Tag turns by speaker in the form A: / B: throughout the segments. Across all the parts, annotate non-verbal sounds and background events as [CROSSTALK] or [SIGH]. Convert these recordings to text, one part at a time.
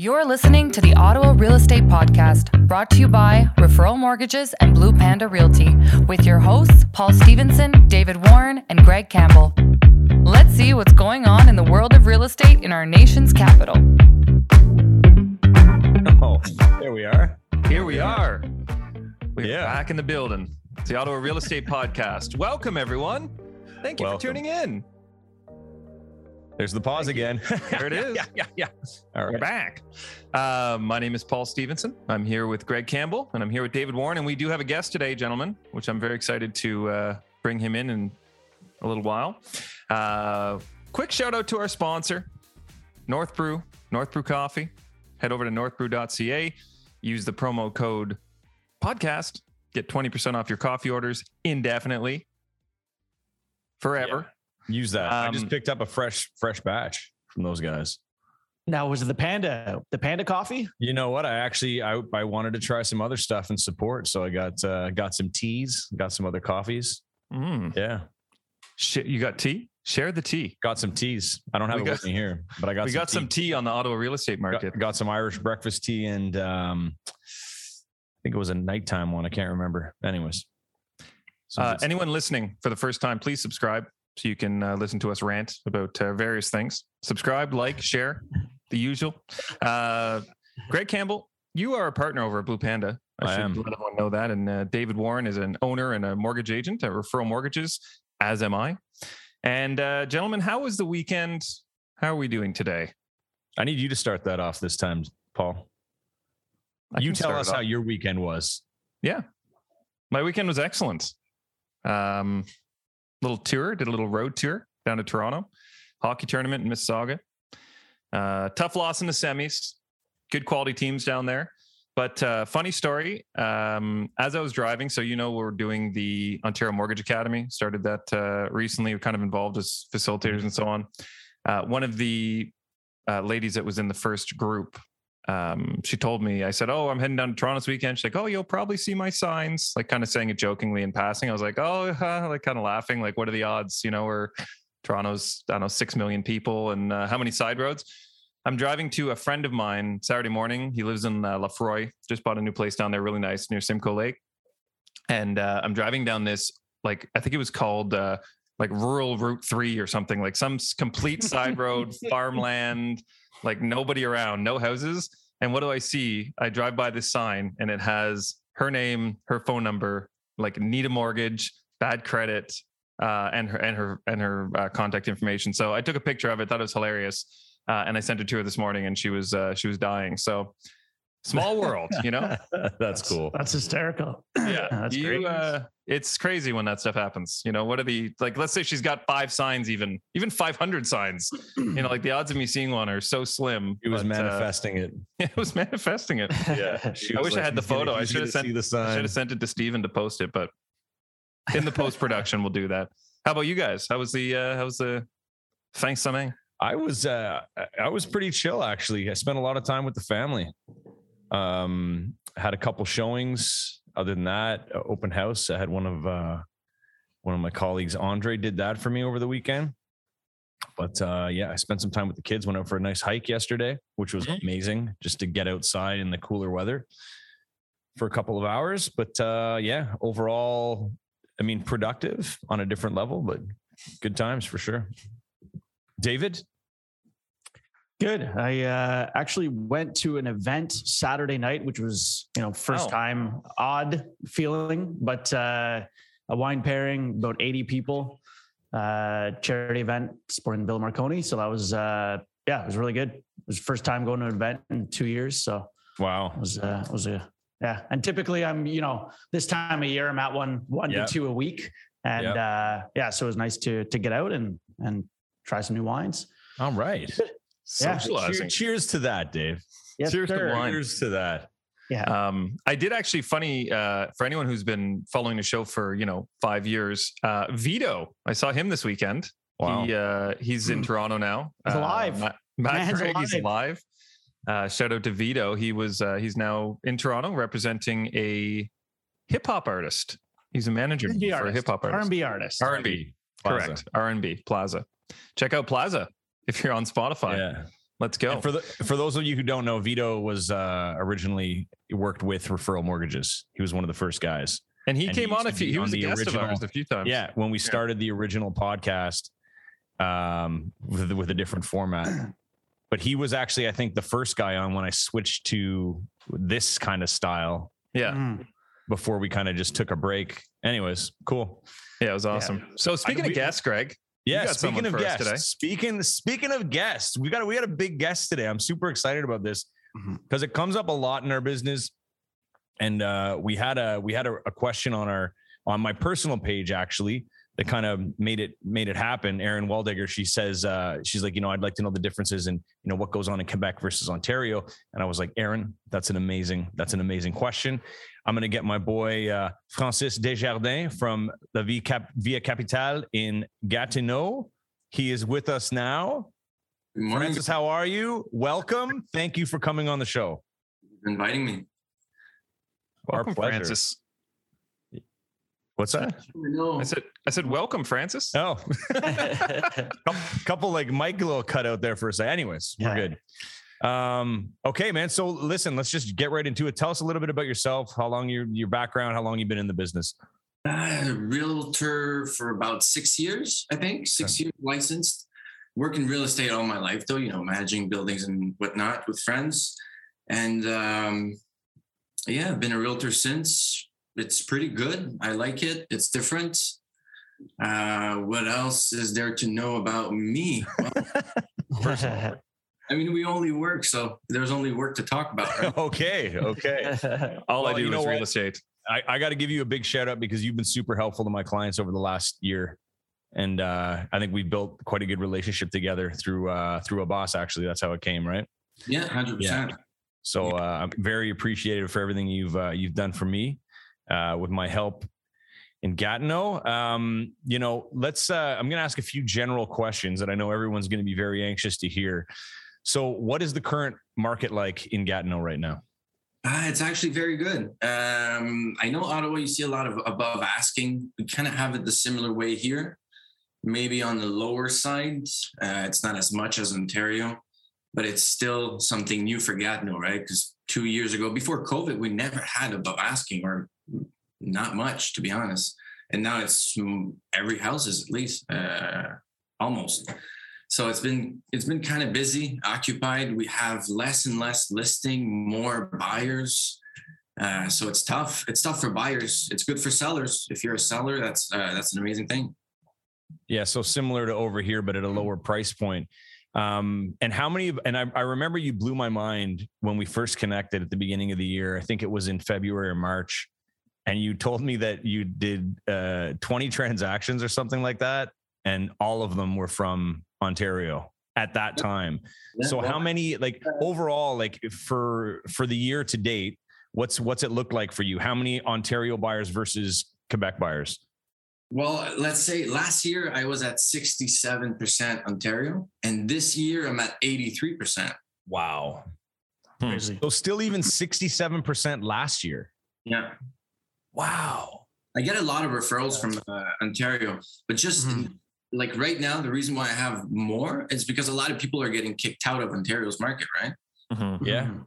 A: You're listening to the Ottawa Real Estate Podcast, brought to you by Referral Mortgages and Blue Panda Realty, with your hosts, Paul Stevenson, David Warren, and Greg Campbell. Let's see what's going on in the world of real estate in our nation's capital.
B: Oh, there we are.
C: Here we are. We're
B: Yeah.
C: back in the building. It's the Ottawa Real Estate Podcast. Welcome, everyone. Thank you
B: Welcome.
C: for tuning in.
B: There's the pause again. [LAUGHS] [LAUGHS]
C: There it is.
B: yeah, yeah, yeah. All
C: We're back. Uh, my name is Paul Stevenson. I'm here with Greg Campbell, and I'm here with David Warren. And we do have a guest today, gentlemen, which I'm very excited to uh, bring him in in a little while. Uh, quick shout out to our sponsor, North Brew, North Brew Coffee. Head over to northbrew.ca. Use the promo code podcast. Get 20% off your coffee orders indefinitely, forever.
B: Use that. I
C: Um,
B: just picked up a fresh, fresh batch from those guys.
D: Now was it the panda, the panda coffee?
B: You know what? I actually I, I wanted to try some other stuff and support, so I got uh, got some teas, got some other coffees.
C: Mm.
B: Yeah,
C: Sh- you got tea? Share the tea.
B: got some teas. I don't have
C: We
B: it
C: got-
B: with me here, but I [LAUGHS] got
C: we
B: some
C: got some
B: tea.
C: tea on the Ottawa real estate market.
B: Got, got some Irish breakfast tea and um, I think it was a nighttime one. I can't remember. Anyways, so
C: Uh, anyone listening for the first time, please subscribe so you can uh, listen to us rant about uh, various things. Subscribe, like, share, the usual. Uh, Greg Campbell, you are a partner over at Blue Panda. I,
B: I
C: should
B: am.
C: let everyone know that. And uh, David Warren is an owner and a mortgage agent at Referral Mortgages, as am I. And uh, gentlemen, how was the weekend? How are we doing today?
B: I need you to start that off this time, Paul.
C: I
B: you tell us how your weekend was.
C: Yeah, my weekend was excellent. Um, little tour, did a little road tour down to Toronto, hockey tournament in Mississauga. Uh, tough loss in the semis. Good quality teams down there. But uh, funny story. Um, as I was driving, so you know we're doing the Ontario Mortgage Academy. Started that uh, recently. We're kind of involved as facilitators and so on. Uh, one of the uh, ladies that was in the first group um, she told me, I said, Oh, I'm heading down to Toronto this weekend. She's like, Oh, you'll probably see my signs, like kind of saying it jokingly in passing. I was like, Oh, [LAUGHS] huh, like kind of laughing, like, what are the odds? You know, where Toronto's, I don't know, 6 million people and uh, how many side roads? I'm driving to a friend of mine Saturday morning. He lives in uh, Lefroy, just bought a new place down there, really nice near Simcoe Lake. And uh, I'm driving down this, like, I think it was called, uh, like rural route three or something like some complete side road [LAUGHS] farmland like nobody around, no houses. And what do I see? I drive by this sign and it has her name, her phone number, like need a mortgage, bad credit, uh, and her and her and her uh, contact information. So I took a picture of it, thought it was hilarious, uh, and I sent it to her this morning, and she was uh, she was dying. So small world, you know. [LAUGHS]
B: That's cool.
D: That's hysterical. [CLEARS THROAT]
C: Yeah,
D: that's
C: you,
D: great.
C: Uh, it's crazy when that stuff happens. You know, what are the like? Let's say she's got five signs, even even five hundred signs. You know, like the odds of me seeing one are so slim.
B: He was
C: but, uh,
B: manifesting it. [LAUGHS]
C: it was manifesting it. [LAUGHS]
B: Yeah.
C: I wish I had the photo. I should have sent.
B: see the
C: I should have sent it to Stephen to post it, but in the post production, we'll do that. How about you guys? How was the? uh How was the? Thanks, something.
B: I was uh I- I was pretty chill actually. I spent a lot of time with the family. Um had a couple showings. Other than that, uh, open house. I had one of uh one of my colleagues, Andre, did that for me over the weekend. But uh yeah, I spent some time with the kids, went out for a nice hike yesterday, which was
C: Mhm.
B: amazing just to get outside in the cooler weather for a couple of hours. But uh yeah, overall, I mean productive on a different level, but good times for sure. David?
D: Good. I uh, actually went to an event Saturday night, which was, you know, first
C: Oh.
D: time odd feeling, but uh, a wine pairing, about 80 people, uh, charity event supporting Bill Marconi. So that was, uh, yeah, it was really good. It was first time going to an event in two years. So
B: Wow.
D: it was, uh, it was a, yeah. And typically I'm, you know, this time of year, I'm at one, one
B: Yep.
D: to two a week. And
B: Yep.
D: uh, yeah, so it was nice to, to get out and, and try some new wines.
B: All right.
D: Yeah.
C: Socializing.
B: Cheer- cheers to that, Dave.
D: Yes,
C: Cheers to wine.
B: Cheers to that.
D: Yeah.
C: Um, I did actually funny uh, for anyone who's been following the show for you know five years. Uh, Vito, I saw him this weekend.
B: Wow.
C: He uh, he's in Toronto now.
D: He's
C: Uh,
D: alive.
C: Matt, Matt
D: Man's
C: Craig, he's
D: alive.
C: alive. Uh, shout out to Vito. He was uh, he's now in Toronto representing a hip hop artist. He's a manager
D: R&B
C: for a hip hop artist.
D: R&B artist.
C: R&B. Correct. R&B Plaza. Check out Plaza if you're on Spotify.
B: Yeah.
C: Let's go.
B: And for the for those of you who don't know, Vito was uh, originally worked with Referral Mortgages. He was one of the first guys.
C: And he
B: And
C: came
B: used
C: on a few. He was a
B: the
C: guest
B: original-
C: of ours a few times.
B: Yeah, when we started the original podcast um, with with a different format. But he was actually, I think, the first guy on when I switched to this kind of style
C: yeah,
D: Mm.
B: before we kind of just took a break. Anyways, cool.
C: yeah. It was awesome. So speaking
B: we-
C: of guests, Greg,
B: Yeah, speaking of guests,
C: today.
B: speaking speaking of guests, we got we got a big guest today. I'm super excited about this because it comes up a lot in our business. And uh, we had a we had a, a question on our on my personal page actually that kind of made it made it happen. Erin Waldecker, she says uh, she's like, you know, I'd like to know the differences in you know what goes on in Quebec versus Ontario. And I was like, Erin, that's an amazing that's an amazing question. I'm gonna get my boy uh, Francis Desjardins from the Via, Cap- Via Capitale in Gatineau. He is with us now.
E: Good morning.
B: Francis, how are you? Welcome. Thank you for coming on the show.
E: for inviting me.
B: Our
C: welcome,
B: pleasure.
C: Francis.
B: What's that?
E: No,
C: I said, I said, welcome, Francis.
B: Oh, [LAUGHS] [LAUGHS] couple, couple like Mike little cut out there for a second. Anyways, we're good. Um, okay, man. So listen, let's just get right into it. Tell us a little bit about yourself, how long your your background, how long you've been in the business.
E: uh, realtor for about six years, I think. Six years licensed. Work in real estate all my life, though. You know, managing buildings and whatnot with friends, and um, yeah, I've been a realtor since. It's pretty good. I like it. It's different. Uh, what else is there to know about me? Well, [LAUGHS] I mean, we only work, so there's only work to talk about. Right? [LAUGHS]
B: okay, okay. [LAUGHS]
C: All I do
B: you know
C: is real
B: what?
C: estate.
B: I, I got to give you a big shout out because you've been super helpful to my clients over the last year. And uh, I think we built quite a good relationship together through uh, through a boss. Actually, that's how it came, right?
E: Yeah, hundred percent.
B: So uh, I'm very appreciative for everything you've uh, you've done for me uh, with my help in Gatineau. Um, you know, let's. Uh, I'm going to ask a few general questions that I know everyone's going to be very anxious to hear. So, what is the current market like in Gatineau right now?
E: Uh, it's actually very good. Um, I know Ottawa, you see a lot of above asking. We kind of have it the similar way here, maybe on the lower side. Uh, it's not as much as Ontario, but it's still something new for Gatineau, right? Because two years ago, before COVID, we never had above asking or not much, to be honest. And now it's every house is at least uh, almost. So it's been it's been kind of busy, occupied. We have less and less listing, more buyers. Uh, so it's tough. It's tough for buyers. It's good for sellers. If you're a seller, that's uh, that's an amazing thing.
B: Yeah, so similar to over here, but at a lower price point. Um, and how many? And I, I remember you blew my mind when we first connected at the beginning of the year. I think it was in February or March, and you told me that you did uh, 20 transactions or something like that, and all of them were from Ontario at that time. So how many? Like overall, like for for the year to date, what's what's it look like for you? How many Ontario buyers versus Quebec buyers?
E: Well, let's say last year I was at 67% Ontario, and this year I'm at 83%.
B: Wow.
D: Crazy.
B: So still even 67% last year.
E: Yeah.
B: Wow.
E: I get a lot of referrals from uh, Ontario, but just
D: Mhm.
E: like right now, the reason why I have more is because a lot of people are getting kicked out of Ontario's market, right?
C: Mhm.
B: Yeah.
D: Mhm.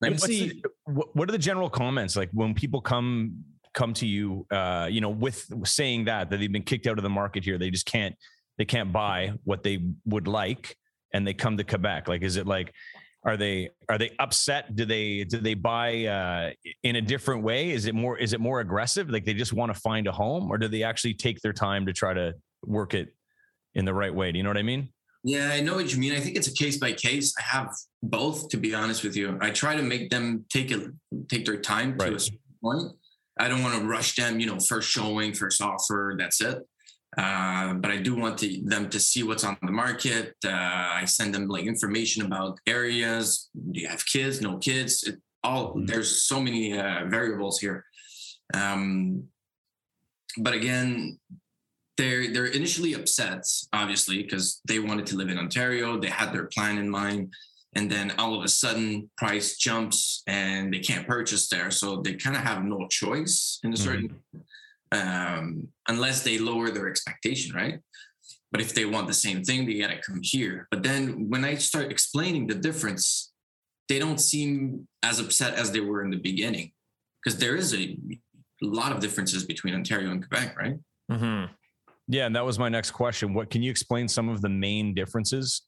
E: Like,
B: What's the- what, what are the general comments like when people come come to you uh you know with saying that that they've been kicked out of the market here they just can't they can't buy what they would like and they come to Quebec like is it like are they are they upset do they do they buy uh in a different way is it more is it more aggressive like they just want to find a home or do they actually take their time to try to work it in the right way do you know what i mean
E: Yeah, I know what you mean. I think it's a case by case. I have both, to be honest with you. I try to make them take it, take their time to a certain point. I don't want to rush them. You know, first showing, first offer. That's it. Uh, but I do want to, them to see what's on the market. Uh, I send them like information about areas. Do you have kids? No kids? It, all
B: Mhm.
E: there's so many uh, variables here. Um, but again, they're they're initially upset, obviously, because they wanted to live in Ontario. They had their plan in mind, and then all of a sudden, price jumps and they can't purchase there. So they kind of have no choice in a certain, um, unless they lower their expectation, right? But if they want the same thing, they gotta come here. But then when I start explaining the difference, they don't seem as upset as they were in the beginning. Because there is a lot of differences between Ontario and Quebec, right?
C: Mm-hmm.
B: Yeah, and that was my next question. What can you explain some of the main differences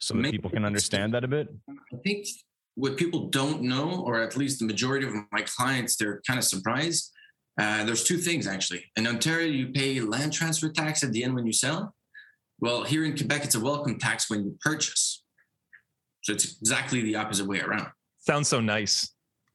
B: so that people can understand that a bit?
E: I think what people don't know, or at least the majority of my clients, they're kind of surprised. Uh, there's two things actually. In Ontario, you pay land transfer tax at the end when you sell. Well, here in Quebec, it's a welcome tax when you purchase. So it's exactly the opposite way around.
C: Sounds so nice.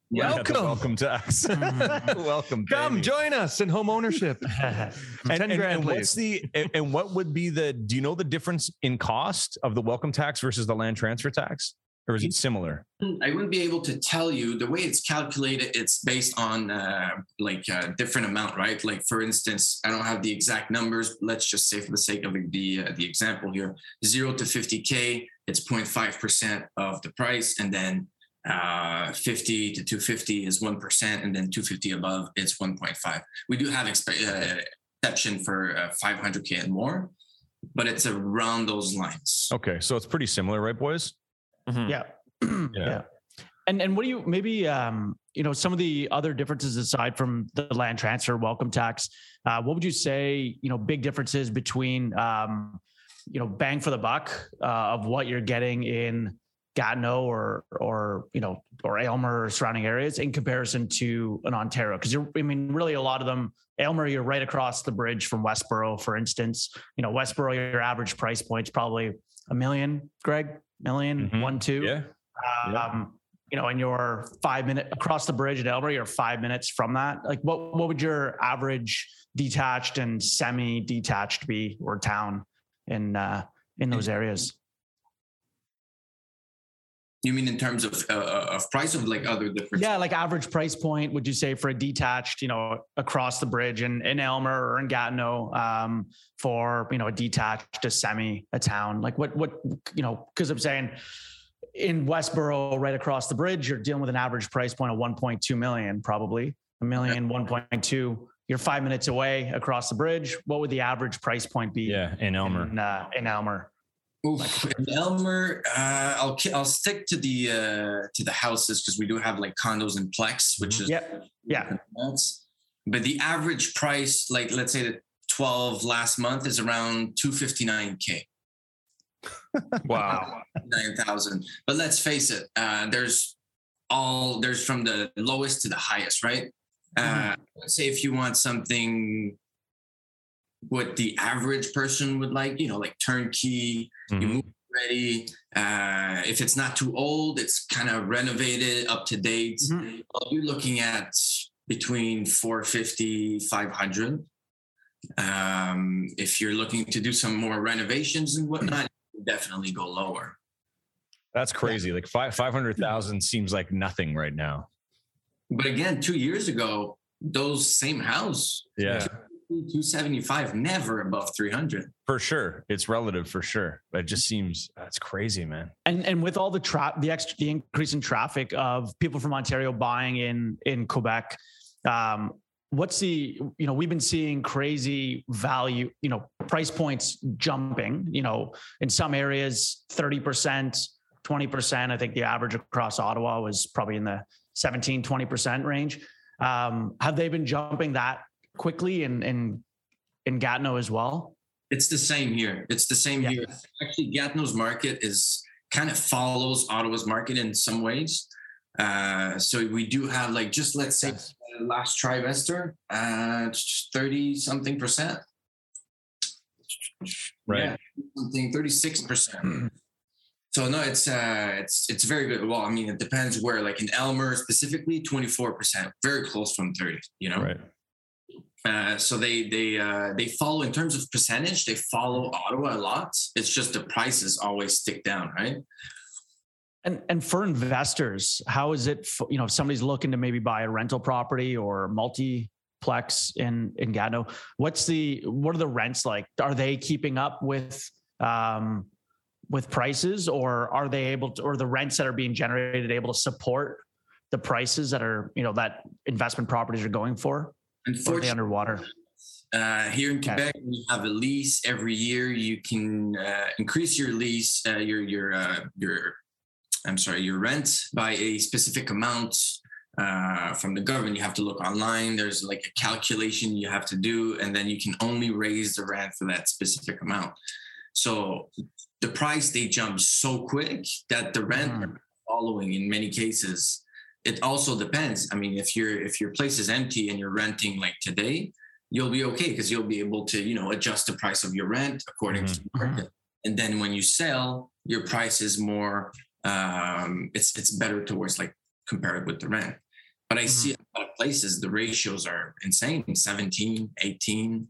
B: Yeah,
C: Welcome.
B: welcome tax. [LAUGHS] welcome.
C: Come
B: baby.
C: join us in home ownership. [LAUGHS] [LAUGHS]
B: and,
C: 10
B: and-
C: grand,
B: and what's the and, and what would be the do you know the difference in cost of the welcome tax versus the land transfer tax or is it similar
E: I wouldn't be able to tell you the way it's calculated. It's based on uh, like a different amount, right? Like for instance, I don't have the exact numbers. Let's just say, for the sake of the uh, the example here, zero to 50k, it's 0.5 percent of the price, and then uh, 50 to 250 is one percent, and then 250 above it's 1.5. We do have expe- uh, exception for uh, 500k and more, but it's around those lines.
B: okay so it's pretty similar right boys
C: Mhm.
D: yeah. [CLEARS THROAT]
B: Yeah.
D: yeah. And and what do you maybe um you know some of the other differences aside from the land transfer welcome tax, uh, what would you say you know big differences between um you know bang for the buck uh, of what you're getting in Gatineau or or you know or Aylmer or surrounding areas in comparison to an Ontario because you're I mean really a lot of them Aylmer you're right across the bridge from Westboro for instance you know Westboro your average price point's probably a million Greg million
B: Mhm.
D: one two
B: yeah
D: um,
B: Yeah.
D: you know, and you're five minute across the bridge at Aylmer, you're five minutes from that. Like, what what would your average detached and semi detached be or town in uh, in those areas?
E: You mean in terms of uh, of price of like other different?
D: Yeah, like average price point. Would you say for a detached, you know, across the bridge in in Aylmer or in Gatineau, um, for you know a detached, a semi, a town? Like, what what you know? Because I'm saying in Westboro, right across the bridge, you're dealing with an average price point of 1.2 million, probably a million, 1.2. You're five minutes away across the bridge. What would the average price point be?
B: yeah in aylmer
D: In, uh, in Aylmer.
E: Oof. Aylmer, uh, I'll I'll stick to the uh, to the houses because we do have like condos and plex, which is
D: Yep. Yeah.
E: nuts. But the average price, like let's say the 12 last month, is around 259k, [LAUGHS]
C: Wow.
E: 9,000. But let's face it, uh, there's all there's from the lowest to the highest, right? Uh, let's say if you want something what the average person would like, you know, like turnkey, you
B: Mhm.
E: move ready. Uh, if it's not too old, it's kind of renovated, up to date.
D: Mhm.
E: Well, you're looking at between 450, 500. Um, if you're looking to do some more renovations and whatnot, definitely go lower.
B: that's crazy like five 500000 seems like nothing right now
E: But again, two years ago, those same house,
B: yeah
E: 275, never above 300.
B: for sure it's relative for sure it just seems that's crazy man
D: And and with all the trap, the extra, the increase in traffic of people from Ontario buying in in Quebec, um, what's the you know we've been seeing crazy value, you know, price points jumping. You know, in some areas, thirty percent, twenty percent. I think the average across Ottawa was probably in the 17, 20 percent range. Um, have they been jumping that quickly and in in Gatineau as well?
E: It's the same here. It's the same
D: Yeah.
E: here. Actually, Gatineau's market is kind of follows Ottawa's market in some ways. Uh, so we do have like just let's say
D: Yes.
E: last trimester, uh, thirty something percent.
B: right
E: Yeah, something thirty six percent. So no, it's uh, it's it's very good. Well, I mean, it depends where. Like in Aylmer specifically, twenty four percent, very close from thirty. You know,
B: right
E: uh, so they they uh, they follow in terms of percentage. They follow Ottawa a lot. It's just the prices always stick down, right?
D: And and for investors, how is it? For, you know, if somebody's looking to maybe buy a rental property or multiplex in in Gatineau, what's the what are the rents like? Are they keeping up with um, with prices, or are they able to, or the rents that are being generated able to support the prices that are you know that investment properties are going for? Or are they
E: Unfortunately,
D: underwater?
E: Uh, here in Quebec, we have a lease every year. You can uh, increase your lease, uh, your your uh, your, I'm sorry, your rent by a specific amount uh, from the government. You have to look online. There's like a calculation you have to do, and then you can only raise the rent for that specific amount. So the price they jump so quick that the rent
D: Mhm.
E: following in many cases. It also depends. I mean, if your if your place is empty and you're renting like today, you'll be okay because you'll be able to you know adjust the price of your rent according to the market. And then when you sell, your price is more. Um, it's it's better towards like compared with the rent. But I see a lot of places the ratios are insane 17, 18.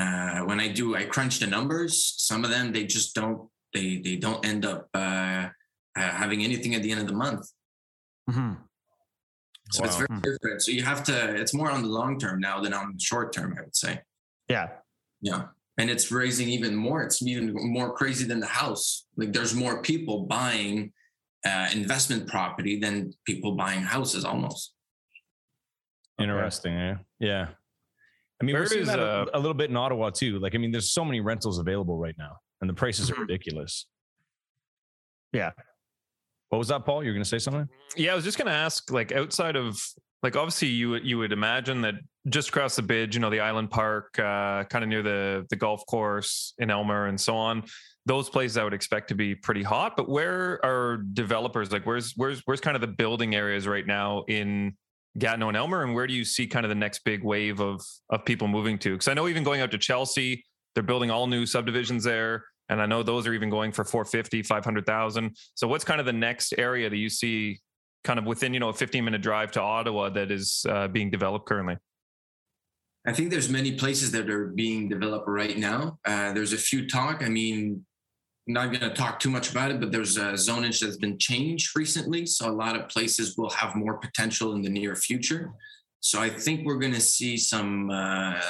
E: Uh, when I do, I crunch the numbers. Some of them they just don't they they don't end up uh, uh, having anything at the end of the month.
D: Mhm.
E: So it's very different. So you have to. It's more on the long term now than on the short term. I would say.
D: Yeah.
E: Yeah. And it's raising even more. It's even more crazy than the house. Like there's more people buying uh, investment property than people buying houses almost.
B: Interesting. Yeah. Yeah. I mean,
C: Where
B: we're seeing
C: is,
B: that a,
C: uh,
B: a little bit in Ottawa too. Like, I mean, there's so many rentals available right now, and the prices are
D: Mhm.
B: ridiculous.
D: Yeah.
B: What was that, Paul? You're going to say something?
C: Yeah, I was just going to ask, like, outside of, like, obviously, you you would imagine that just across the bridge, you know, the Island Park, uh, kind of near the the golf course in Aylmer, and so on. Those places I would expect to be pretty hot. But where are developers? Like, where's where's where's kind of the building areas right now in Gatineau and Aylmer, and where do you see kind of the next big wave of of people moving to? Because I know even going out to Chelsea, they're building all new subdivisions there. And I know those are even going for 450, 500,000. So what's kind of the next area that you see kind of within, you know, a 15 minute drive to Ottawa that is uh, being developed currently?
E: I think there's many places that are being developed right now. Uh, there's a few talk. I mean, not going to talk too much about it, but there's a zonage that's been changed recently. So a lot of places will have more potential in the near future. So I think we're going to see some uh,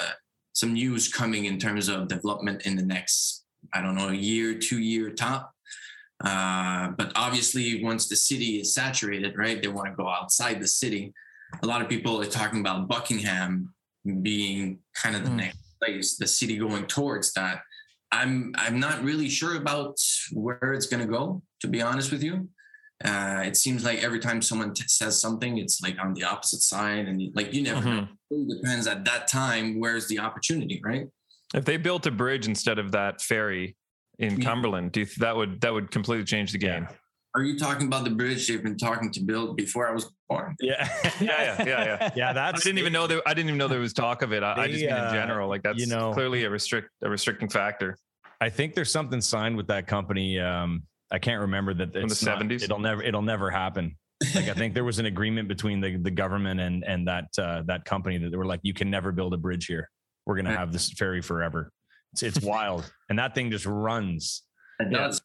E: some news coming in terms of development in the next, I don't know, a year, two year top. Uh, but obviously, once the city is saturated, right, they want to go outside the city. A lot of people are talking about Buckingham being kind of the
D: Mm.
E: next place, the city going towards that. I'm I'm not really sure about where it's going to go. To be honest with you, uh, it seems like every time someone t- says something, it's like on the opposite side, and like you never know.
C: Mhm.
E: It really depends at that time. Where's the opportunity, right?
C: If they built a bridge instead of that ferry in
E: Yeah.
C: Cumberland, do you th- that would that would completely change the game?
E: Are you talking about the bridge they've been talking to build before I was born?
B: Yeah. [LAUGHS]
C: Yeah, yeah, yeah, yeah. [LAUGHS]
B: yeah.
C: I didn't even know that. I didn't even know there was talk of it. I, I just mean in
B: uh,
C: general, like that's
B: you know-
C: clearly a restrict a restricting factor.
B: I think there's something signed with that company. Um, I can't remember that. In the
C: 70s?
B: It'll never. It'll never happen. Like I think there was an agreement between the the government and and that uh, that company that they were like, you can never build a bridge here. We're gonna have this ferry forever. It's it's wild, [LAUGHS] and that thing just runs
E: It does.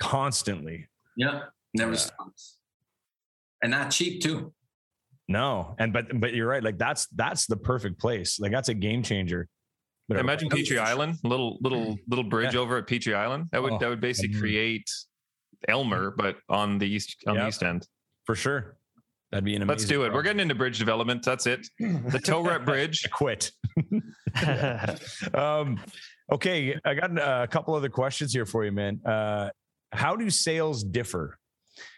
B: constantly.
E: Yeah, never
B: Yeah.
E: stops. And not cheap too.
B: No, and but but you're right. Like that's that's the perfect place. Like that's a game changer. But
C: Imagine Petrie Island, little little [LAUGHS] little bridge over at Petrie Island. That would
B: Oh,
C: that would basically
B: mm.
C: create Aylmer, but on the east on the east end.
B: for sure. That'd be an amazing.
C: Let's do it. We're getting into bridge development. That's it. [LAUGHS] The tow rep bridge. [LAUGHS]
B: quit. [LAUGHS] um, okay, I got uh, a couple other questions here for you, man. Uh, how do sales differ?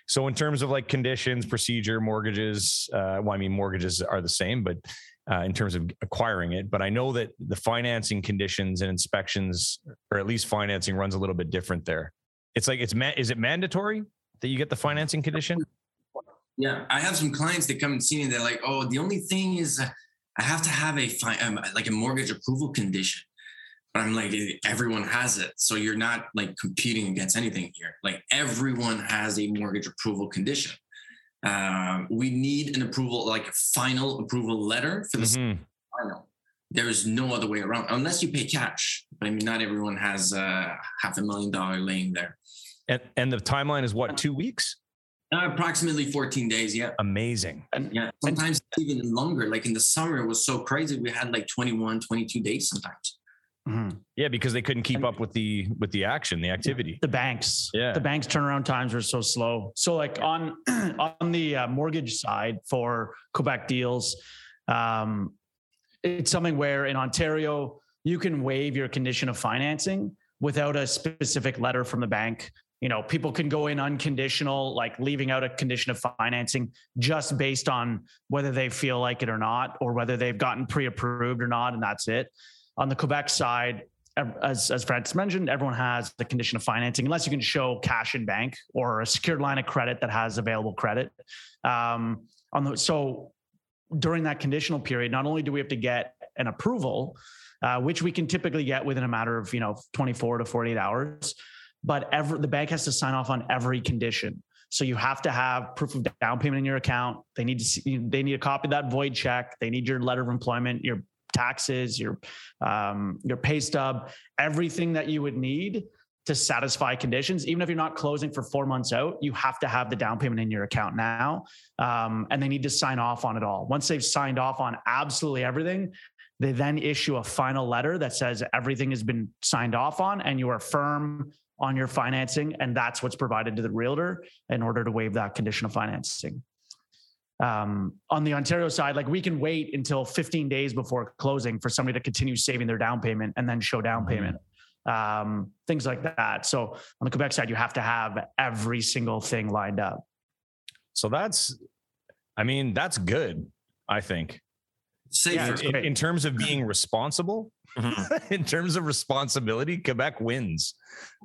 B: So, in terms of like conditions, procedure, mortgages, uh, well, I mean, mortgages are the same, but uh, in terms of acquiring it, but I know that the financing conditions and inspections, or at least financing, runs a little bit different there. It's like it's ma- is it mandatory that you get the financing condition?
E: Yeah, I have some clients that come and see me. They're like, "Oh, the only thing is, uh, I have to have a fi- um, like a mortgage approval condition." But I'm like, "Eh, everyone has it, so you're not like competing against anything here. Like everyone has a mortgage approval condition. Um, we need an approval, like a final approval letter for the
B: Mhm.
E: final. There's no other way around, unless you pay cash. But I mean, not everyone has uh, half a million dollar laying there.
B: And and the timeline is what two weeks?
E: Uh, approximately 14 days. Yeah.
B: Amazing.
E: Yeah, sometimes even longer. Like in the summer, it was so crazy. We had like 21, 22 days sometimes.
D: Mhm.
B: Yeah, because they couldn't keep up with the with the action, the activity.
D: the banks
B: Yeah.
D: the banks turnaround times were so slow so like on [CLEARS THROAT] on the uh, mortgage side for quebec deals um it's something where in Ontario you can waive your condition of financing without a specific letter from the bank. You know, people can go in unconditional, like leaving out a condition of financing just based on whether they feel like it or not, or whether they've gotten pre-approved or not, and that's it. On the Quebec side, as as Francis mentioned, everyone has the condition of financing unless you can show cash in bank or a secured line of credit that has available credit. Um, on the so during that conditional period, not only do we have to get an approval, uh, which we can typically get within a matter of you know 24 to 48 hours, but every, the bank has to sign off on every condition. So you have to have proof of down payment in your account. They need to see, they need a copy of that void check. They need your letter of employment, your taxes, your um, your pay stub, everything that you would need to satisfy conditions. Even if you're not closing for four months out, you have to have the down payment in your account now, um, and they need to sign off on it all. Once they've signed off on absolutely everything, they then issue a final letter that says everything has been signed off on, and you are firm on your financing, and that's what's provided to the realtor in order to waive that condition of financing. Um, on the Ontario side, like we can wait until 15 days before closing for somebody to continue saving their down payment and then show down mm-hmm. payment, um, things like that. So on the Quebec side, you have to have every single thing lined up.
B: So that's, I mean, that's good. I think. Yeah, in, in, terms of being responsible, mm-hmm. [LAUGHS] in terms of responsibility, Quebec wins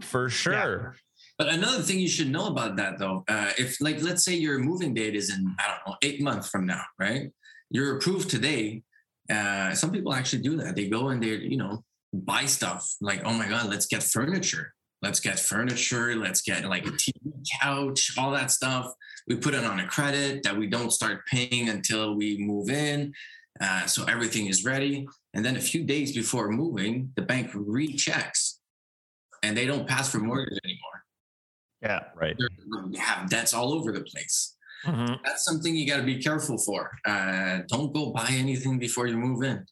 B: for sure.
E: But another thing you should know about that, though, uh, if like let's say your moving date is in I don't know eight months from now, right? You're approved today. Uh, some people actually do that. They go and they you know buy stuff like oh my god, let's get furniture. Let's get furniture. Let's get like a TV couch, all that stuff. We put it on a credit that we don't start paying until we move in. Uh, so everything is ready. And then a few days before moving, the bank rechecks and they don't pass for mortgage anymore.
D: Yeah.
B: Right.
E: They have debts all over the place. Mm-hmm. That's something you got to be careful for. Uh, don't go buy anything before you move in.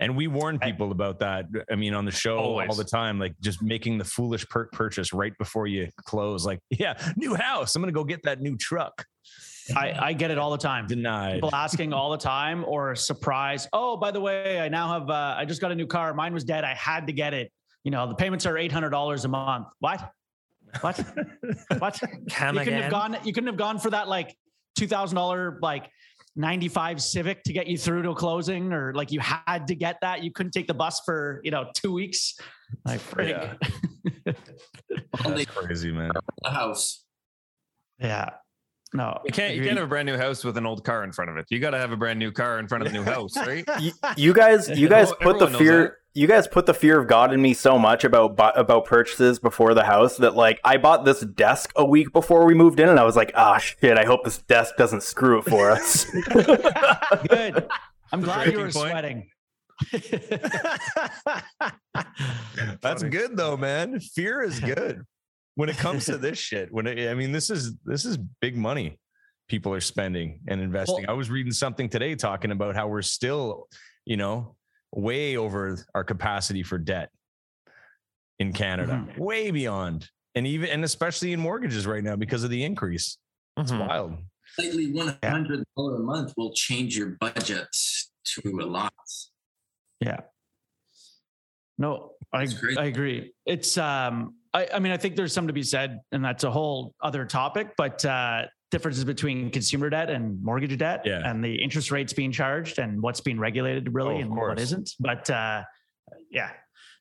B: And we warn people about that. I mean, on the show Always. all the time, like just making the foolish per- purchase right before you close. Like, yeah, new house. I'm going to go get that new truck.
D: I, I, get it all the time.
B: Denied.
D: People asking all the time or surprise. Oh, by the way, I now have, uh, I just got a new car. Mine was dead. I had to get it. You know, the payments are $800 a month. What? What? [LAUGHS] what? Come you couldn't again? have gone. You couldn't have gone for that like two thousand dollar like ninety five Civic to get you through to a closing, or like you had to get that. You couldn't take the bus for you know two weeks. Like frig.
B: Yeah. [LAUGHS] That's crazy, man.
E: The house.
D: Yeah. No,
C: you can't. You can't have a brand new house with an old car in front of it. You got to have a brand new car in front of the new house, [LAUGHS] right?
F: you, you guys, you guys put the fear. You guys put the fear of God in me so much about about purchases before the house that like I bought this desk a week before we moved in, and I was like, ah, shit. I hope this desk doesn't screw it for us. [LAUGHS]
D: Good. I'm glad you were point. sweating. [LAUGHS]
B: That's good though, man. Fear is good when it comes to [LAUGHS] this shit, when it, I mean, this is this is big money people are spending and investing. Well, I was reading something today talking about how we're still, you know, way over our capacity for debt in Canada, mm-hmm. way beyond, and even and especially in mortgages right now because of the increase. It's mm-hmm. wild.
E: Slightly one hundred dollar a month will change your budget to a lot.
D: Yeah. No, I I agree. It's um I, I mean, I think there's something to be said, and that's a whole other topic, but uh, differences between consumer debt and mortgage debt yeah. and the interest rates being charged and what's being regulated really oh, and course. what isn't. But uh, yeah,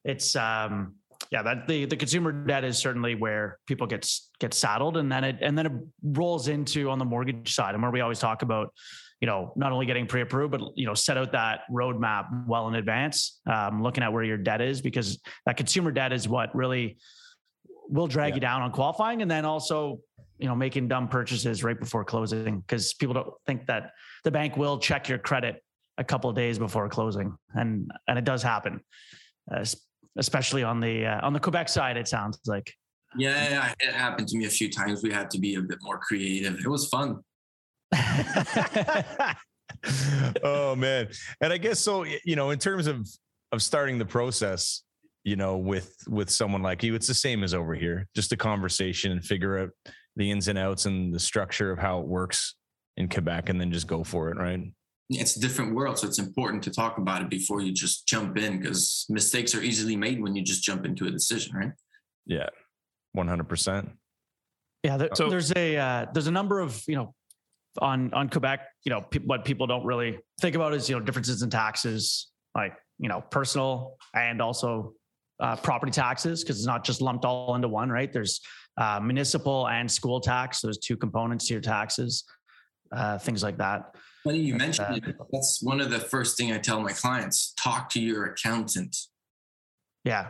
D: it's um, yeah, that the the consumer debt is certainly where people get get saddled, and then it and then it rolls into on the mortgage side, and where we always talk about you know, not only getting pre-approved, but you know, set out that roadmap well in advance, um, looking at where your debt is, because that consumer debt is what really will drag yeah. you down on qualifying and then also you know making dumb purchases right before closing because people don't think that the bank will check your credit a couple of days before closing. And and it does happen uh, especially on the uh, on the quebec side it sounds like.
E: Yeah it happened to me a few times. We had to be a bit more creative. It was fun. [LAUGHS]
B: Oh man. And i guess so you know in terms of of starting the process you know, with with someone like you. It's the same as over here, just a conversation and figure out the ins and outs and the structure of how it works in Quebec, and then just go for it, right?
E: it's a different world. So it's important to talk about it before you just jump in because mistakes are easily made when you just jump into a decision, right?
B: Yeah, one hundred percent.
D: Yeah, there, so there's a uh, there's a number of you know on on Quebec, you know, pe- what people don't really think about is you know differences in taxes, like you know personal and also uh, property taxes because it's not just lumped all into one, right? There's uh, municipal and school tax. There's two components to your taxes, uh, things like that.
E: Funny you mentioned it. That's one of the first thing I tell my clients: talk to your accountant.
D: Yeah.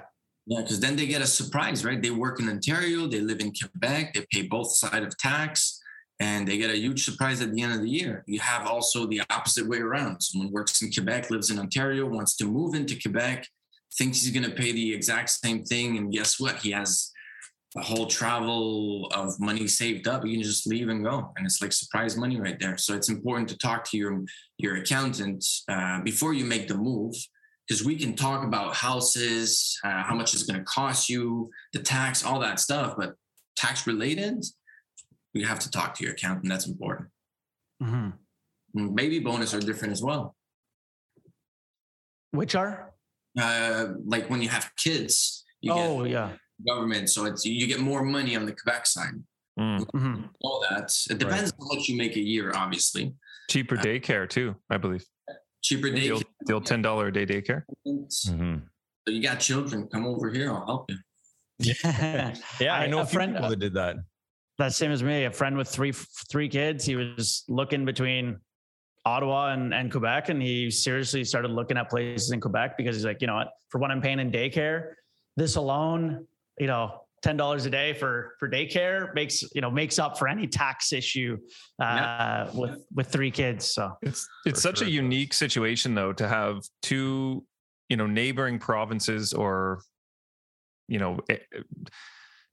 E: Yeah, because then they get a surprise, right? They work in Ontario, they live in Quebec, they pay both side of tax, and they get a huge surprise at the end of the year. You have also the opposite way around. Someone works in Quebec, lives in Ontario, wants to move into Quebec, thinks he's going to pay the exact same thing, and guess what? He has a whole travel of money saved up. You can just leave and go, and it's like surprise money right there. So it's important to talk to your your accountant uh, before you make the move, because we can talk about houses, uh, how much it's going to cost you, the tax, all that stuff, but tax related, you have to talk to your accountant. That's important. Mm-hmm. Baby bonus are different as well.
D: Which are?
E: Uh, like when you have kids. You
D: oh yeah
E: government, so it's you get more money on the Quebec side. Mm. Mm-hmm. All that it depends right. on what you make a year, obviously.
C: Cheaper uh, daycare too, I believe.
E: Cheaper daycare.
C: The old ten dollar a day daycare.
E: Mm-hmm. So you got children, come over here. I'll help you.
B: Yeah, [LAUGHS] yeah. I, I know a friend people that did that.
D: That same as me. A friend with three three kids. He was looking between Ottawa and, and Quebec, and he seriously started looking at places in Quebec because he's like, you know what, for what I'm paying in daycare, this alone you know, ten dollars a day for for daycare makes you know makes up for any tax issue uh, yeah. with with three kids. So
C: it's it's such sure. a unique situation though to have two you know neighboring provinces or you know eh,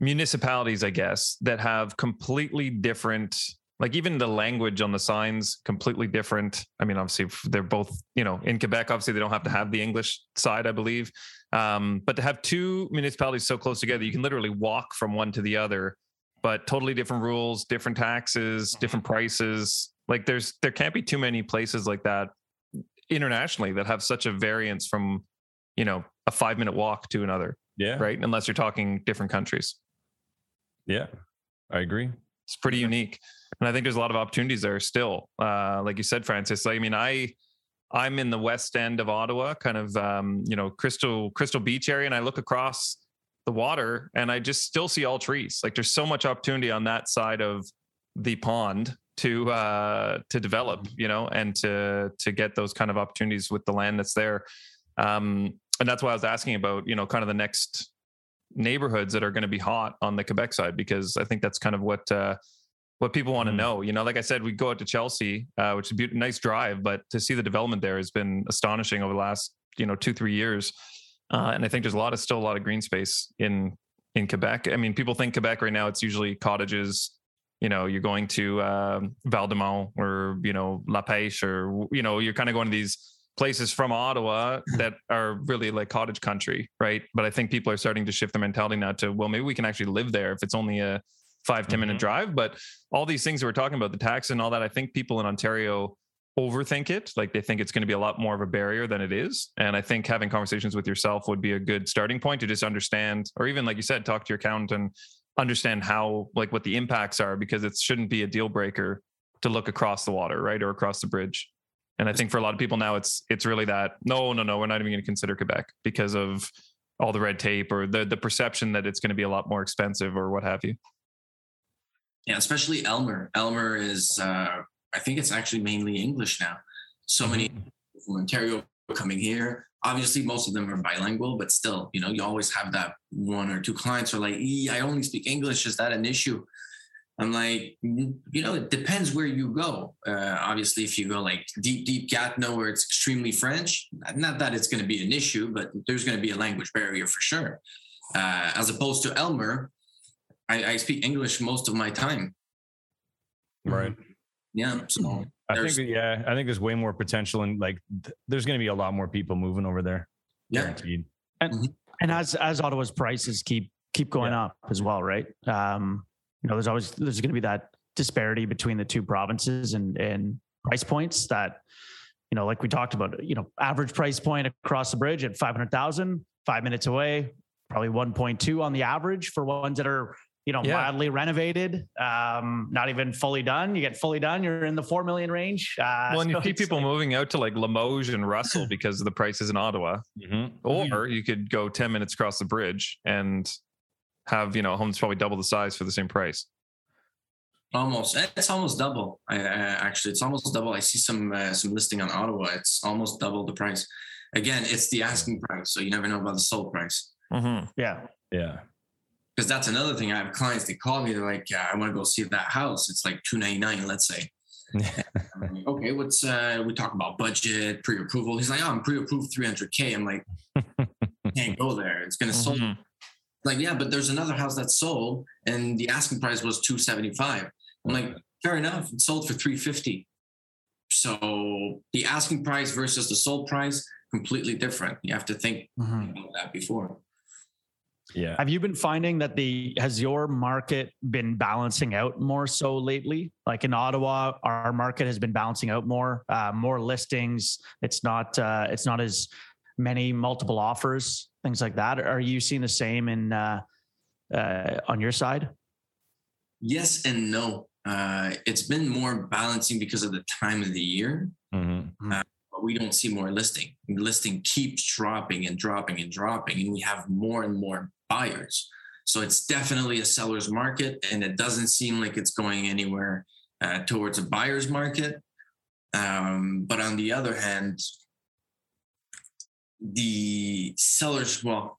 C: municipalities, I guess, that have completely different like even the language on the signs completely different. I mean obviously they're both you know in quebec obviously they don't have to have the english side i believe. Um, but to have two municipalities so close together you can literally walk from one to the other but totally different rules different taxes different prices. Like there's there can't be too many places like that internationally that have such a variance from you know a five minute walk to another
B: yeah.
C: right? Unless you're talking different countries.
B: Yeah i agree
C: it's pretty unique and I think there's a lot of opportunities there still. Uh, like you said, Francis. Like, I mean, I I'm in the west end of Ottawa, kind of um, you know Crystal Crystal Beach area, and I look across the water, and I just still see all trees. Like, there's so much opportunity on that side of the pond to uh, to develop, you know, and to to get those kind of opportunities with the land that's there. Um, and that's why I was asking about, you know, kind of the next neighborhoods that are going to be hot on the Quebec side, because I think that's kind of what uh, what people want to mm. know. You know, like I said, we go out to Chelsea, uh, which is a be- nice drive, but to see the development there has been astonishing over the last, you know, two, three years. Uh, and I think there's a lot of still a lot of green space in in Quebec. I mean, people think Quebec right now it's usually cottages. You know, you're going to um, Val-des-Monts or you know La Pêche or you know you're kind of going to these places from Ottawa that are really like cottage country, right? But I think people are starting to shift their mentality now to well, maybe we can actually live there if it's only a five ten mm-hmm. minute drive. But all these things that we're talking about, the tax and all that, I think people in Ontario overthink it. Like they think it's going to be a lot more of a barrier than it is. And I think having conversations with yourself would be a good starting point to just understand, or even like you said, talk to your accountant and understand how, like what the impacts are, because it shouldn't be a deal breaker to look across the water, right? Or across the bridge. And I think for a lot of people now, it's it's really that no, no, no, we're not even going to consider Quebec because of all the red tape or the the perception that it's going to be a lot more expensive or what have you.
E: Yeah, especially Aylmer. Aylmer is, uh, I think it's actually mainly English now. So many mm-hmm. from Ontario coming here. Obviously, most of them are bilingual, but still, you know, you always have that one or two clients who are like, I only speak English. Is that an issue? I'm like, mm, you know, it depends where you go. Uh, obviously, if you go like deep, deep Gatineau where it's extremely French, not that it's going to be an issue, but there's going to be a language barrier for sure. Uh, as opposed to Aylmer, I, I speak English most of my time.
B: Right.
E: Yeah. So I
B: think yeah, I think there's way more potential and like th- there's going to be a lot more people moving over there.
E: Yeah. Guaranteed.
D: And mm-hmm. and as as Ottawa's prices keep keep going yeah. up as well, right? Um, you know, there's always there's going to be that disparity between the two provinces and and price points that you know, like we talked about, you know, average price point across the bridge at 500,000, five minutes away, probably 1.2 on the average for ones that are, you know,
C: Yeah.
D: mildly renovated, um, not even fully done. You get fully done, you're in the 4 million range. Uh,
C: well, and you see people
D: like-
C: moving out to like Limoges and Russell because of the prices in Ottawa.
B: Mhm.
C: Or you could go 10 minutes across the bridge and have, you know, homes probably double the size for the same price.
E: Almost, it's almost double. I, I actually, it's almost double. I see some uh, some listing on Ottawa. It's almost double the price. Again, it's the asking price, so you never know about the sold price.
C: Mhm.
D: Yeah.
B: Yeah.
E: Because that's another thing. I have clients. They call me. They're like, "Yeah, I want to go see that house. It's like two ninety nine. Let's say." [LAUGHS] I'm like, okay, what's uh? We talk about budget, pre approval. He's like, "Oh, I'm pre approved three hundred k." I'm like, "Can't go there. It's gonna sold." Like, yeah, but there's another house that sold, and the asking price was two seventy five. I'm like, fair enough. It sold for 350. So the asking price versus the sold price, completely different. You have to think
D: Mhm.
E: about that before.
B: Yeah.
D: Have you been finding that the has your market been balancing out more so lately? Like in Ottawa, our market has been balancing out more, uh, more listings. It's not uh, it's not as many multiple offers, things like that. Are you seeing the same in uh, uh, on your side?
E: Yes and no. Uh, it's been more balancing because of the time of the year,
B: Mhm.
E: but we don't see more listing. Listing keeps dropping and dropping and dropping, and we have more and more buyers. So it's definitely a seller's market, and it doesn't seem like it's going anywhere uh, towards a buyer's market. Um, but on the other hand, the sellers, well,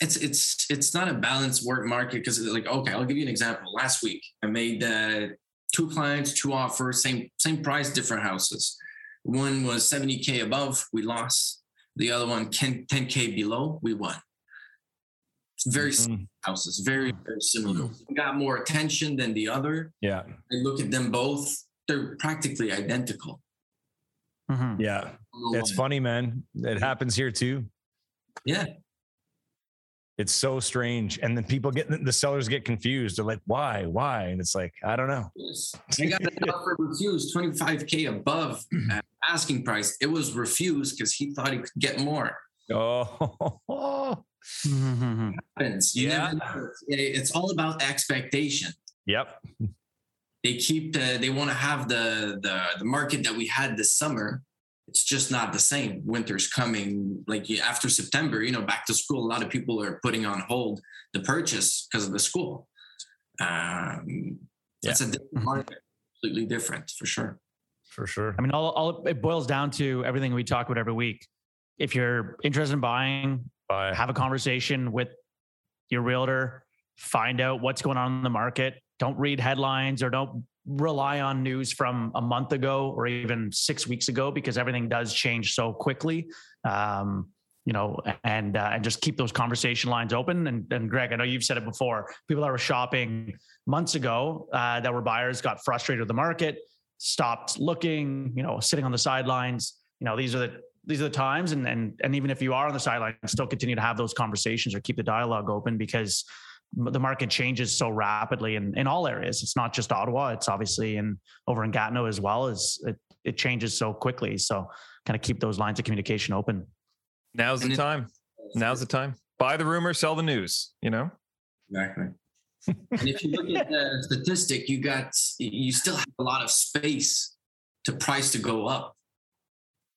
E: it's it's it's not a balanced work market because like okay, I'll give you an example. Last week, I made uh, two clients, two offers, same same price, different houses. One was 70k above, we lost. The other one 10 10k below, we won. Very similar
B: Mhm.
E: houses, very very similar. One got more attention than the other.
B: Yeah.
E: I look at them both; they're practically identical.
D: Mhm.
B: Yeah. It's funny, man. It happens here too.
E: Yeah,
B: It's so strange. And then people get the sellers get confused. They're like, why? Why? And it's like, I don't know.
E: Yes. I got an offer [LAUGHS] refused, 25K above [CLEARS THROAT] asking price. It was refused because he thought he could get more.
B: Oh,
D: Mhm. [LAUGHS]
E: Happens. You
B: Yeah.
E: know. It's all about expectation.
B: yep.
E: They keep the, they want to have the, the, the market that we had this summer. It's just not the same. Winter's coming. Like after September, you know, back to school, a lot of people are putting on hold the purchase because of the school. Um, It's a different market, completely different for sure.
B: For sure.
D: I mean, all, all it boils down to everything we talk about every week. If you're interested in buying,
B: Bye.
D: have a conversation with your realtor, find out what's going on in the market. Don't read headlines or don't rely on news from a month ago or even six weeks ago because everything does change so quickly. Um, you know, and uh, and just keep those conversation lines open. And, and Greg, I know you've said it before. People that were shopping months ago uh, that were buyers got frustrated with the market, stopped looking. You know, sitting on the sidelines. You know, these are the these are the times and and and even if you are on the sideline still continue to have those conversations or keep the dialogue open because the market changes so rapidly in, in all areas it's not just ottawa it's obviously in over in gatineau as well as it, it changes so quickly so kind of keep those lines of communication open
C: Now's the time. Now's the time. Buy the rumor, sell the news, you know?
E: Exactly. [LAUGHS] and if you look at the statistic, you got you still have a lot of space to price to go up.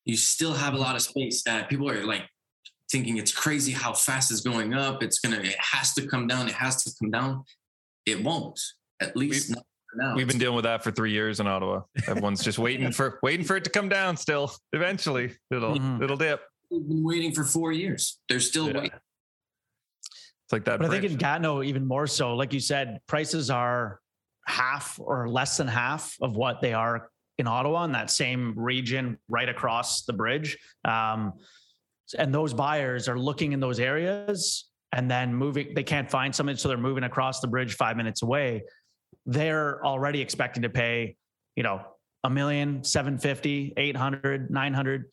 E: You still have a lot of space that people are like thinking it's crazy how fast it's going up. It's gonna it has to come down. It has to come down. It won't. At least not for now.
C: We've been dealing with that for three years in Ottawa. Everyone's just waiting for [LAUGHS] waiting for it to come down still. Eventually it'll
D: Mhm.
C: it'll dip.
E: We've been waiting for four years. They're still
C: Yeah.
E: waiting.
C: It's like that.
D: but i think in gatineau even more so like you said prices are half or less than half of what they are in ottawa in that same region right across the bridge um, and those buyers are looking in those areas and then moving they can't find something so they're moving across the bridge five minutes away. They're already expecting to pay you know a million 750 800 900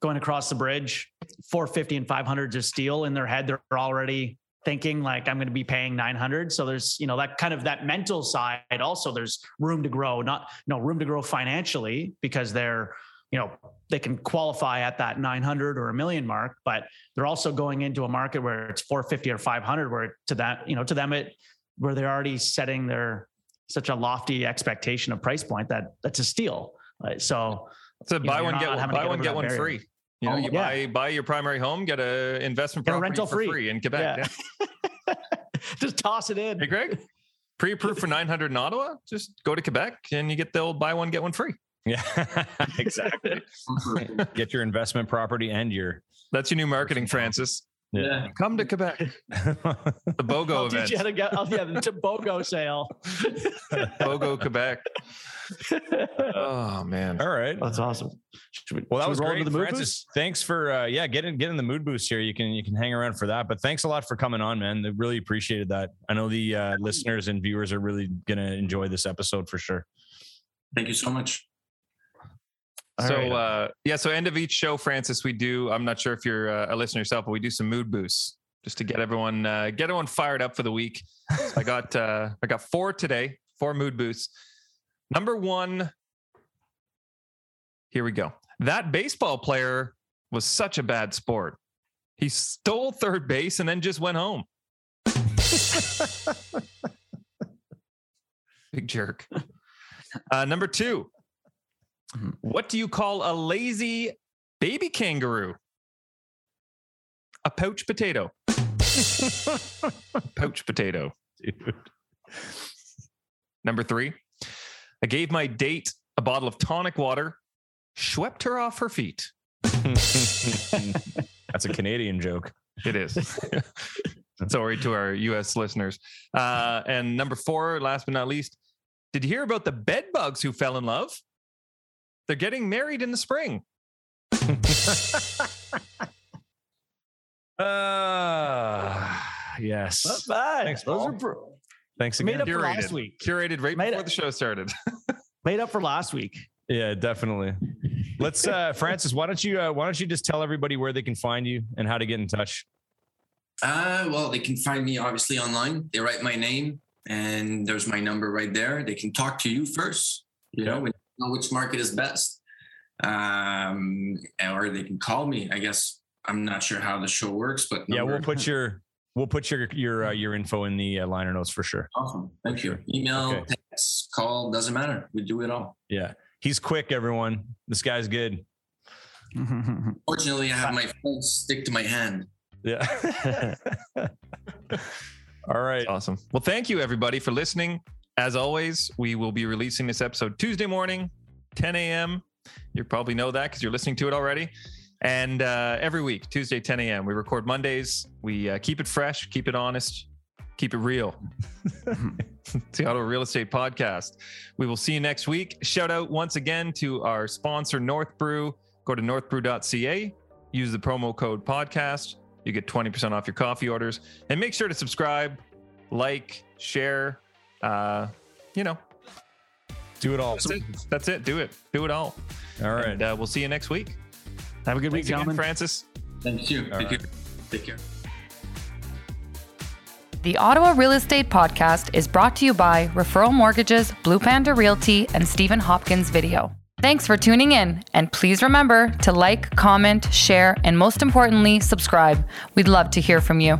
D: going across the bridge. 450 and 500 just steal in their head. They're already thinking like i'm going to be paying 900 so there's you know that kind of that mental side also there's room to grow not no room to grow financially because they're you know, they can qualify at that 900 or a million mark, but they're also going into a market where it's 450 or 500, where to that, you know, to them, it, where they're already setting their such a lofty expectation of price point that that's a steal. Uh, so
C: it's a buy know, one, get one, buy one, get one barrier. free. You know, oh, you yeah. buy buy your primary home, get a investment get property a rental for free. free in Quebec.
D: Yeah. [LAUGHS] Just toss it in.
C: Hey, Greg, pre-approved for 900 in Ottawa. Just go to Quebec and you get the old buy one get one free.
B: Yeah, [LAUGHS] exactly. [LAUGHS] get your investment property and your.
C: That's your new marketing, Francis. Yeah. Come to Quebec. [LAUGHS] the BOGO I'll event.
D: Teach you how to get, oh, yeah, the BOGO sale.
C: BOGO Quebec. oh man.
B: All right.
D: That's awesome.
B: We, well, that was great. The Francis, boost? thanks for uh, yeah, getting getting the mood boost here. You can you can hang around for that. But thanks a lot for coming on, man. They really appreciated that. I know the uh, listeners and viewers are really gonna enjoy this episode for sure.
E: Thank you so much
C: so right. uh, yeah, so end of each show, Francis, we do. I'm not sure if you're uh, a listener yourself, but we do some mood boosts just to get everyone uh, get everyone fired up for the week. So I got uh, I got four today, four mood boosts. Number one, here we go. That baseball player was such a bad sport. He stole third base and then just went home. [LAUGHS] Big jerk. Uh, number two, Mm-hmm. What do you call a lazy baby kangaroo? A pouch potato. [LAUGHS] pouch potato. Dude. Number three, I gave my date a bottle of tonic water, swept her off her feet. [LAUGHS]
B: That's a Canadian joke.
C: It is. [LAUGHS] Sorry to our US listeners. Uh, and number four, last but not least, did you hear about the bed bugs who fell in love? They're getting married in the spring.
B: uh, [LAUGHS] yes.
D: Not bad. Thanks, Those are pro-
B: Thanks again.
D: Made up curated. for last week.
C: Curated right made before up. the show started. [LAUGHS]
D: made up for last week.
B: Yeah, definitely. Let's uh [LAUGHS] Francis, why don't you uh, why don't you just tell everybody where they can find you and how to get in touch?
E: Uh well, they can find me obviously online. They write my name and there's my number right there. They can talk to you first. You know, when know which market is best. Um, or they can call me. I guess I'm not sure how the show works, but
B: yeah, we'll put your we'll put your your uh, your info in the uh, liner notes for sure.
E: Awesome, thank for you. Sure. Email, okay. text, call doesn't matter. We do it all.
B: Yeah, he's quick. Everyone, this guy's good. [LAUGHS]
E: Fortunately, I have my phone stick to my hand.
B: Yeah. [LAUGHS] [LAUGHS] all right.
C: That's awesome. Well, thank you everybody for listening. As always, we will be releasing this episode Tuesday morning, 10 a.m. You probably know that because you're listening to it already. And uh, every week, Tuesday, 10 a.m., we record Mondays. We uh, keep it fresh, keep it honest, keep it real. [LAUGHS] Seattle Real Estate Podcast. We will see you next week. Shout out once again to our sponsor, North Brew. Go to northbrew.ca, use the promo code podcast. You get 20% off your coffee orders. And make sure to subscribe, like, share, uh, you know,
B: do it all.
C: That's it. That's it. Do it. Do it all.
B: All right.
C: And, uh, we'll see you next week.
D: Have a good
C: Thanks
D: week, gentlemen.
C: Francis.
E: Thank you. Take right. care. Take care.
A: The Ottawa Real Estate Podcast is brought to you by Referral Mortgages, Blue Panda Realty, and Stephen Hopkins Video. Thanks for tuning in, and please remember to like, comment, share, and most importantly, subscribe. We'd love to hear from you.